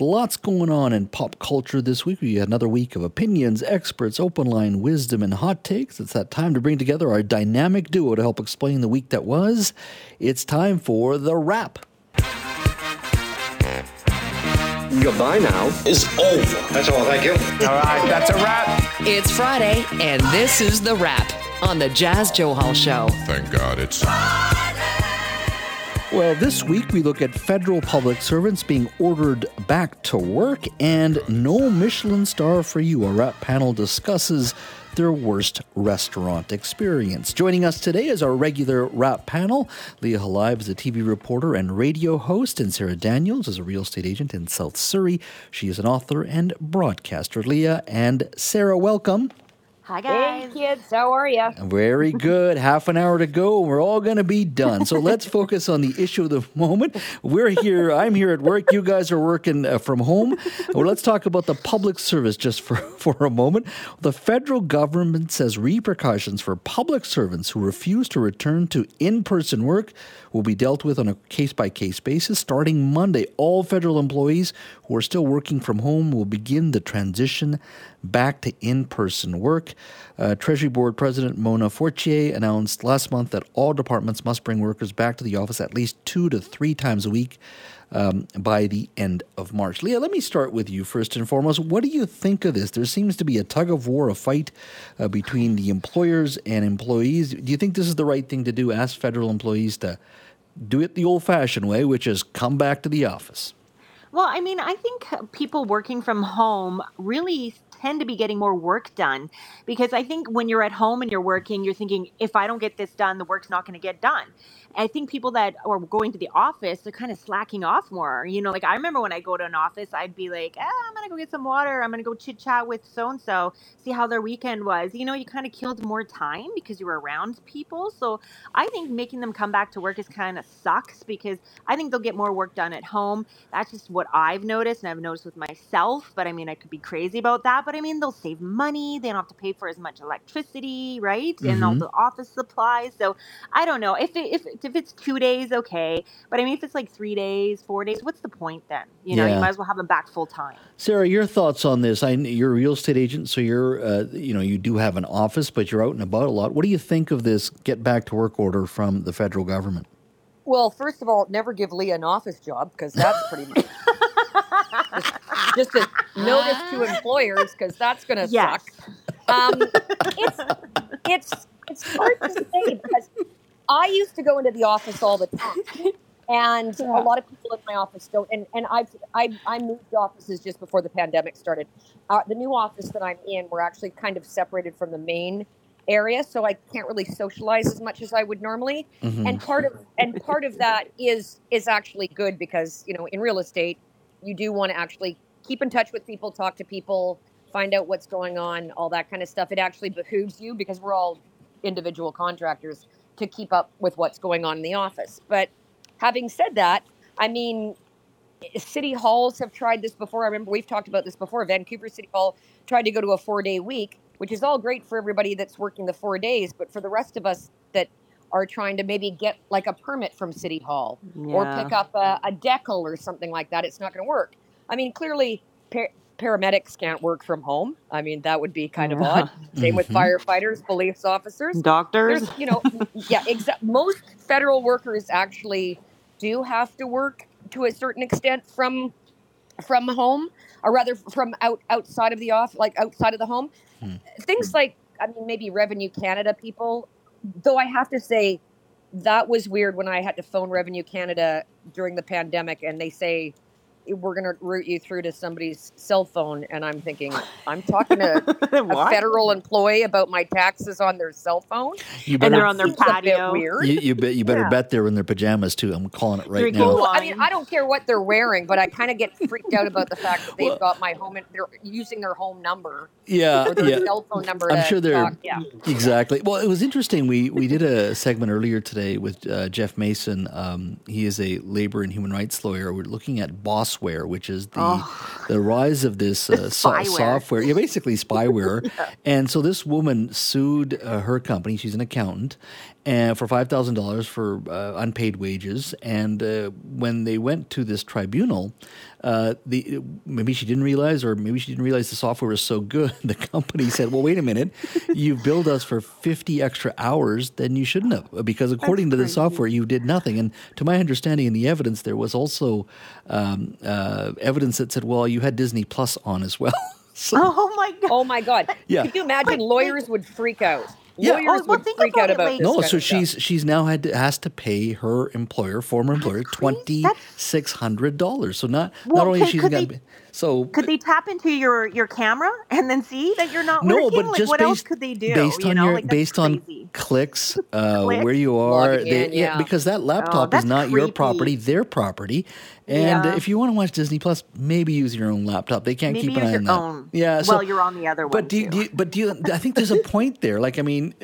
Lots going on in pop culture this week. We had another week of opinions, experts, open line wisdom, and hot takes. It's that time to bring together our dynamic duo to help explain the week that was. It's time for the wrap. Goodbye now is over. That's all, thank you. All right, that's a wrap. It's Friday, and this is The Wrap on the Jas Johal Show. Thank God it's. Well, this week we look at federal public servants being ordered back to work and no Michelin star for you. Our wrap panel discusses their worst restaurant experience. Joining us today is our regular wrap panel. Leah Holiove is a TV reporter and radio host, and Sarah Daniels is a real estate agent in South Surrey. She is an author and broadcaster. Leah and Sarah, welcome. Hi guys. Hey kids, how are you? Very good. Half an hour to go. We're all going to be done. So let's focus on the issue of the moment. We're here. I'm here at work. You guys are working uh, from home. Well, let's talk about the public service just for, for a moment. The federal government says repercussions for public servants who refuse to return to in person work will be dealt with on a case by case basis. Starting Monday, all federal employees who are still working from home will begin the transition back to in person work. Uh, Treasury Board President Mona Fortier announced last month that all departments must bring workers back to the office at least two to three times a week. Um, by the end of March. Leah, let me start with you first and foremost. What do you think of this? There seems to be a tug of war, a fight uh, between the employers and employees. Do you think this is the right thing to do? Ask federal employees to do it the old fashioned way, which is come back to the office. Well, I mean, I think people working from home really tend to be getting more work done because I think when you're at home and you're working, you're thinking, if I don't get this done, the work's not going to get done. I think people that are going to the office, they're kind of slacking off more. You know, like I remember when I go to an office, I'd be like, ah, I'm going to go get some water. I'm going to go chit chat with so and so, see how their weekend was. You know, you kind of killed more time because you were around people. So I think making them come back to work is kind of sucks because I think they'll get more work done at home. That's just what I've noticed and I've noticed with myself. But I mean, I could be crazy about that. But I mean, they'll save money. They don't have to pay for as much electricity, right? Mm-hmm. And all mm-hmm. the office supplies. So I don't know if it, if if it's two days, okay. But I mean, if it's like three days, four days, what's the point then? You know, yeah. you might as well have them back full time. Sarah, your thoughts on this? I, you're a real estate agent, so you're, uh, you know, you do have an office, but you're out and about a lot. What do you think of this get back to work order from the federal government? Well, first of all, never give Leah an office job because that's pretty much just, just a notice to employers because that's going to yes. suck. Um, it's it's it's hard to say because I used to go into the office all the time. And yeah. a lot of people in my office don't. And, and I've, I, I moved offices just before the pandemic started. Uh, the new office that I'm in, we're actually kind of separated from the main area, so I can't really socialize as much as I would normally. Mm-hmm. And part of and part of that is is actually good because you know in real estate, you do want to actually keep in touch with people, talk to people, find out what's going on, all that kind of stuff. It actually behooves you because we're all individual contractors to keep up with what's going on in the office. But having said that, I mean, city halls have tried this before. I remember we've talked about this before. Vancouver City Hall tried to go to a four day week, which is all great for everybody that's working the four days. But for the rest of us that are trying to maybe get like a permit from City Hall yeah. or pick up a, a decal or something like that, it's not going to work. I mean, clearly, par- paramedics can't work from home. I mean, that would be kind of odd. Same with mm-hmm. firefighters, police officers, doctors. There's, you know, yeah, exa- most federal workers actually do have to work to a certain extent from from home, or rather from out outside of the off, like outside of the home. Hmm. Things like, I mean, maybe Revenue Canada people. Though I have to say, that was weird when I had to phone Revenue Canada during the pandemic, and they say we're going to route you through to somebody's cell phone. And I'm thinking, I'm talking to a federal employee about my taxes on their cell phone. You better, and they're on their patio. weird. You, you, bet, you better yeah. bet they're in their pajamas too. I'm calling it right now. Well, I mean, I don't care what they're wearing, but I kind of get freaked out about the fact that they've well, got my home and they're using their home number. Yeah. Or their yeah. cell phone number. I'm sure they're. Talk. Yeah. Exactly. Well, it was interesting. We, we did a segment earlier today with uh, Jeff Mason. Um, he is a labor and human rights lawyer. We're looking at Which is the the oh. the rise of this uh, so- software. Yeah, basically spyware. yeah. And so this woman sued uh, her company. She's an accountant, and for five thousand dollars for uh, unpaid wages. And uh, when they went to this tribunal, uh, the maybe she didn't realize, or maybe she didn't realize the software was so good. The company said, "Well, wait a minute, you billed us for fifty extra hours, then you shouldn't have, because according to the software, you did nothing." And to my understanding, in the evidence, there was also um, uh, evidence that said, "Well, you had Disney Plus on as well." so, oh my god! Oh my god! Yeah. Could you imagine? But- lawyers would freak out. Yeah. Lawyers Oh, well, would think freak about out it, about like- No, so of stuff. she's she's now had to, has to pay her employer, former employer, crazy. twenty That's- six hundred dollars. So not Well, not only okay, she's could got they- so Could they tap into your your camera and then see that you're not no, working? but like, just what based else could they do? based you on know, your like, based on clicks, uh, where you are, they- in, yeah. because that laptop is that's not your property, their property. And Yeah. if you want to watch Disney Plus, maybe use your own laptop. They can't Maybe keep an eye your on that. own. Yeah, Well, you're on the other one, But do you, do you, but do you, I think there's a point there. Like I mean,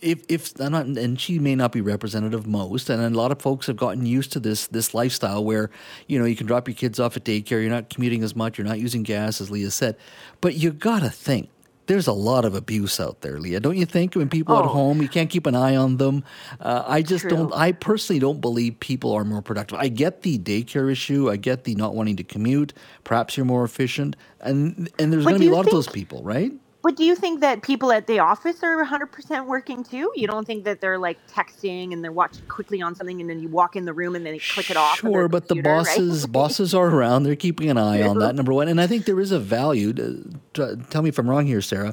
if if not, and she may not be representative of most, and a lot of folks have gotten used to this this lifestyle where you know you can drop your kids off at daycare, you're not commuting as much, you're not using gas, as Leah said, but you gotta think. There's a lot of abuse out there, Leah. Don't you think? When people at Oh. home, you can't keep an eye on them. Uh, I just True. don't. I personally don't believe people are more productive. I get the daycare issue. I get the not wanting to commute. Perhaps you're more efficient, and and there's going to be a lot of those people, right? But do you think that people at the office are 100% working too? You don't think that they're like texting and they're watching quickly on something and then you walk in the room and then they click it off? Sure, but the computer, right? bosses bosses are around. They're keeping an eye on that. Number one, and I think there is a value. To, to- tell me if I'm wrong here, Sarah.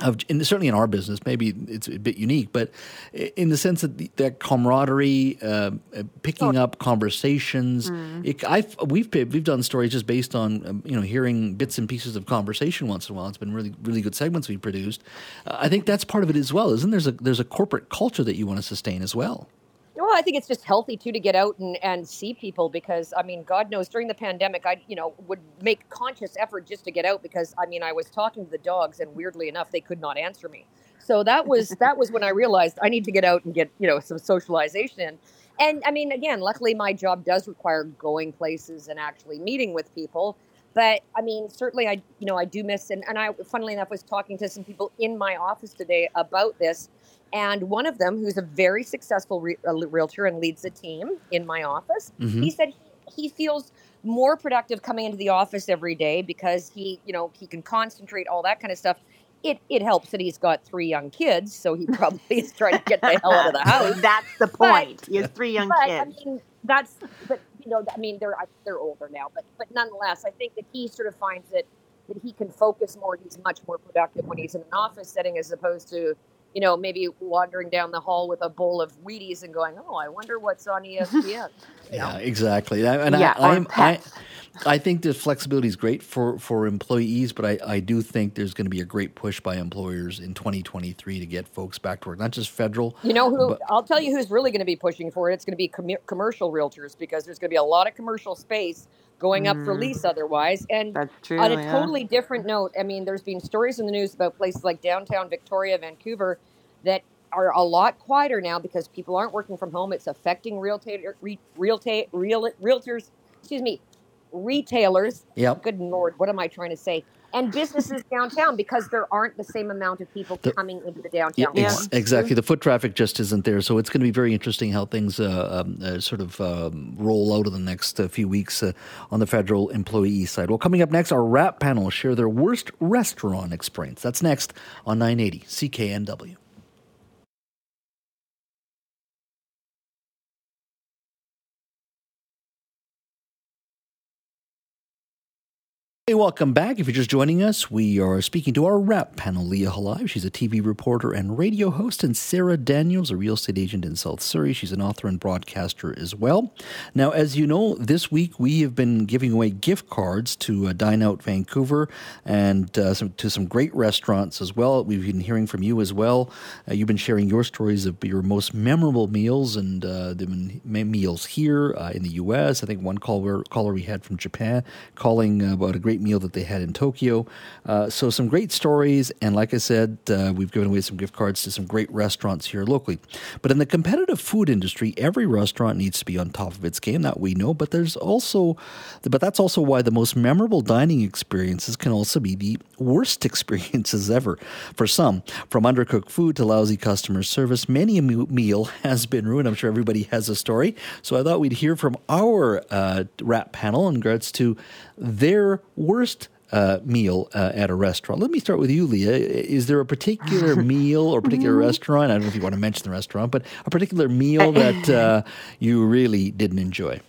Of, in, certainly in our business, maybe it's a bit unique, but in the sense that the, that camaraderie, uh, uh, picking up conversations, Mm. it, I've, we've we've done stories just based on um, you know hearing bits and pieces of conversation once in a while. It's been really really good segments we produced. Uh, I think that's part of it as well, isn't there? There's a there's a corporate culture that you want to sustain as. Well, I think it's just healthy too to get out and, and see people because I mean, God knows during the pandemic, I you know would make conscious effort just to get out because I mean I was talking to the dogs and weirdly enough they could not answer me. So that was that was when I realized I need to get out and get you know some socialization. And I mean, again, luckily my job does require going places and actually meeting with people. But I mean, certainly I you know I do miss and, and I funnily enough was talking to some people in my office today about this and one of them, who's a very successful re- uh, realtor and leads a team in my office, Mhm. he said he, he feels more productive coming into the office every day because he, you know, he can concentrate, all that kind of stuff. It it helps that he's got three young kids, so he probably is trying to get the hell out of the house. That's the point. he has three young But I kids. mean, that's but you know, I mean, they're they're older now, but but nonetheless, I think that he sort of finds that that he can focus more. He's much more productive when he's in an office setting as opposed to you know maybe wandering down the hall with a bowl of Wheaties and going, oh, I wonder what's on ESPN. you know? Yeah, exactly. And Yeah, I, I'm, I, pets. I think the flexibility is great for, for employees, but I, I do think there's going to be a great push by employers in 2023 to get folks back to work, not just federal. You know who? But- I'll tell you who's really going to be pushing for it. It's going to be commer commercial realtors because there's going to be a lot of commercial space going up for lease mm. otherwise. And That's true, on a yeah. totally different note, I mean, there's been stories in the news about places like downtown Victoria, Vancouver, that are a lot quieter now because people aren't working from home. It's affecting realtor, re, realta, real, realtors, excuse me, retailers. Yep. Good lord, what am I trying to say? And businesses downtown because there aren't the same amount of people The- coming into the Yeah, downtown. ex- exactly. The foot traffic just isn't there, so it's going to be very interesting how things uh, um, uh, sort of um, roll out in the next uh, few weeks uh, on the federal employee side. Well, coming up next, our wrap panel share their worst restaurant experience. That's next on 980 CKNW. Hey, welcome back. If you're just joining us, we are speaking to our wrap panel, Leah Holiove. She's a TV reporter and radio host, and Sarah Daniels, a real estate agent in South Surrey. She's an author and broadcaster as well. Now, as you know, this week we have been giving away gift cards to uh, Dine Out Vancouver and uh, some, to some great restaurants as well. We've been hearing from you as well. Uh, you've been sharing your stories of your most memorable meals and uh, the meals here uh, in the U.S. I think one caller, caller we had from Japan calling about a great great meal that they had in Tokyo. Uh, so, some great stories. And like I said, uh, we've given away some gift cards to some great restaurants here locally. But in the competitive food industry, every restaurant needs to be on top of its game. That we know. But there's also, but that's also why the most memorable dining experiences can also be the worst experiences ever for some. From undercooked food to lousy customer service, many a meal has been ruined. I'm sure everybody has a story. So I thought we'd hear from our uh, wrap panel in regards to their worst uh, meal uh, at a restaurant. Let me start with you, Leah. Is there a particular meal or particular mm-hmm. restaurant? I don't know if you want to mention the restaurant, but a particular meal that uh, you really didn't enjoy.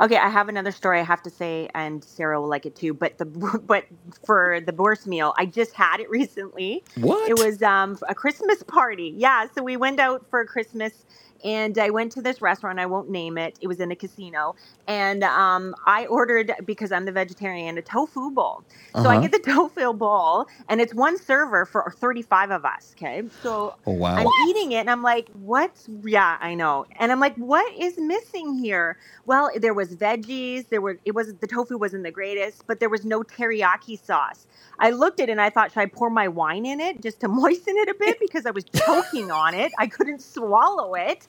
Okay, I have another story I have to say, and Sarah will like it too. But the but for the worst meal, I just had it recently. What? It was um, a Christmas party. Yeah, so we went out for Christmas and I went to this restaurant. I won't name it. It was in a casino, and um, I ordered because I'm the vegetarian a tofu bowl. So uh-huh. I get the tofu bowl, and it's one server for 35 of us. Okay, so oh, wow. I'm what? eating it, and I'm like, "What's?" Yeah, I know, and I'm like, "What is missing here?" Well, there was veggies. There were. It was the tofu wasn't the greatest, but there was no teriyaki sauce. I looked at it and I thought, should I pour my wine in it just to moisten it a bit because I was choking on it. I couldn't swallow it.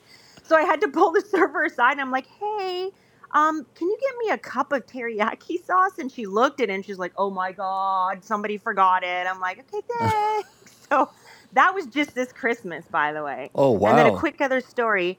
So I had to pull the server aside and I'm like, hey, um, can you get me a cup of teriyaki sauce? And she looked at it and she's like, oh my God, somebody forgot it. I'm like, okay, thanks. so that was just this Christmas, by the way. Oh, wow. And then a quick other story.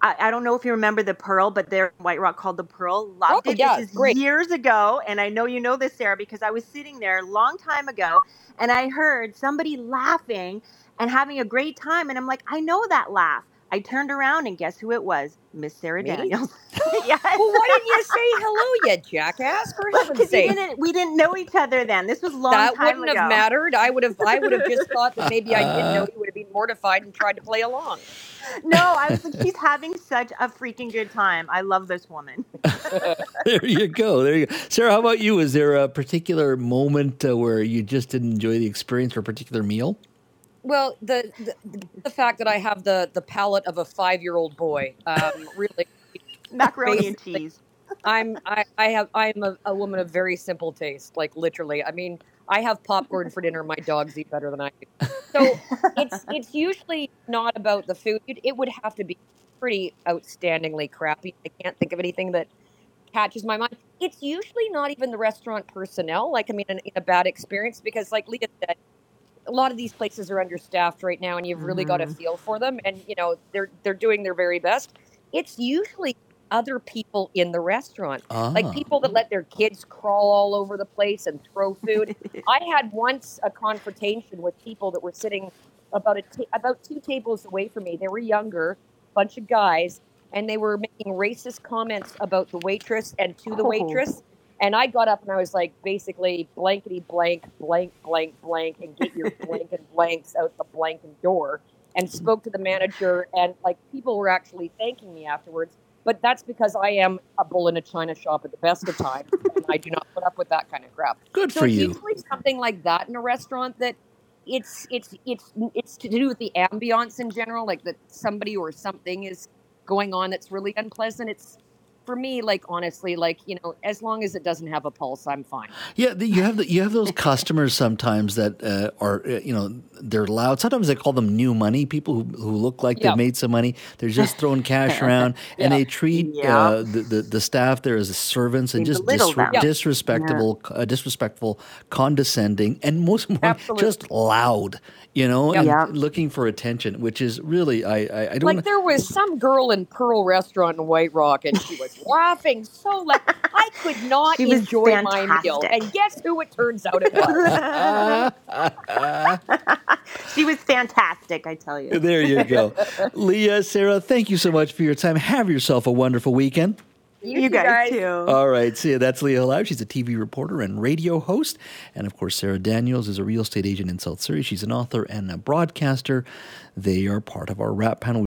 I, I, don't know if you remember the Pearl, but there White Rock called the Pearl. Loved oh, it. Yeah, this is great. years ago, and I know you know this, Sarah, because I was sitting there a long time ago, and I heard somebody laughing and having a great time, and I'm like, I know that laugh. I turned around and guess who it was? Miss Sarah Me? Daniels. yes. Well, why didn't you say hello yet, jackass? For heaven's sake. Didn't, we didn't know each other then. This was long that time wouldn't ago. have mattered. I would have. I would have just thought that maybe I didn't know. You would have been mortified and tried to play along. No, I was like, she's having such a freaking good time. I love this woman. there you go. There you go. Sarah, how about you? Is there a particular moment uh, where you just didn't enjoy the experience or a particular meal? Well, the, the the fact that I have the the palate of a five year old boy, um, really, macaroni and cheese. I'm I, I have I'm a, a, woman of very simple taste, like literally. I mean, I have popcorn for dinner. My dogs eat better than I do. So it's it's usually not about the food. It, it would have to be pretty outstandingly crappy. I can't think of anything that catches my mind. It's usually not even the restaurant personnel. Like I mean, in, in a bad experience because, like Leah said, a lot of these places are understaffed right now and you've really mm-hmm. got to feel for them and you know they're they're doing their very best it's usually other people in the restaurant like ah. people that let their kids crawl all over the place and throw food i had once a confrontation with people that were sitting about a t- about two tables away from me they were younger bunch of guys and they were making racist comments about the waitress and to the oh. And I got up and I was like, basically, blankety blank, blank, blank, blank, and get your blank and blanks out the blanking door. And mm-hmm. spoke to the manager, and like people were actually thanking me afterwards. But that's because I am a bull in a china shop at the best of times, and I do not put up with that kind of crap. Good so for you. Usually, something like that in a restaurant that it's it's it's it's to do with the ambiance in general, like that somebody or something is going on that's really unpleasant. It's for me, like honestly, like you know, as long as it doesn't have a pulse, I'm fine. Yeah, you have the, you have those customers sometimes that uh, are uh, you know they're loud. Sometimes they call them new money people who, who look like they've made some money. They're just throwing cash around, yeah. and they treat yeah. uh, the, the, the staff there as servants and just dis- disrespectful, uh, disrespectful, condescending, and most important, just loud you know, yeah. looking for attention, which is really I I, I don't like. There was some girl in Pearl Restaurant in White Rock, and she was laughing so loud. I could not enjoy fantastic. my meal. And guess who it turns out it was? she was fantastic, I tell you. There you go, Leah, Sarah. Thank you so much for your time. Have yourself a wonderful weekend. You, you guys, guys, too. All right. See, that's Leah Live. She's a TV reporter and radio host. And of course, Sarah Daniels is a real estate agent in South Surrey. She's an author and a broadcaster. They are part of our wrap panel.